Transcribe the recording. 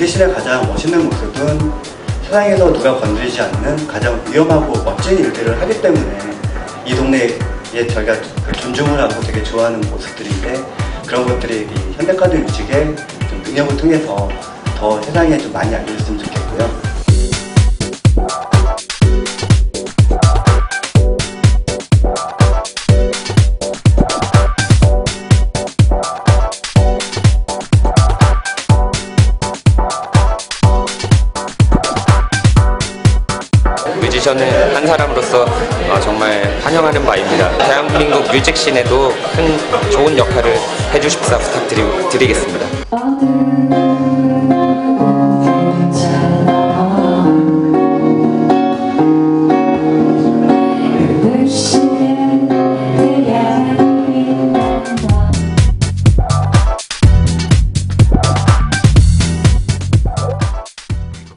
준비실의 가장 멋있는 모습은 세상에서 누가 건드리지 않는 가장 위험하고 멋진 일들을 하기 때문에 이 동네에 저희가 그 존중을 하고 되게 좋아하는 모습들인데 그런 것들이 현대카드 유직의 능력을 통해서 더 세상에 좀 많이 알려졌으면 좋겠고요. 뮤지션은 한 사람으로서 어, 정말 환영하는 바입니다. 대한민국 뮤직씬에도 큰 좋은 역할을 해주십사 부탁드리겠습니다.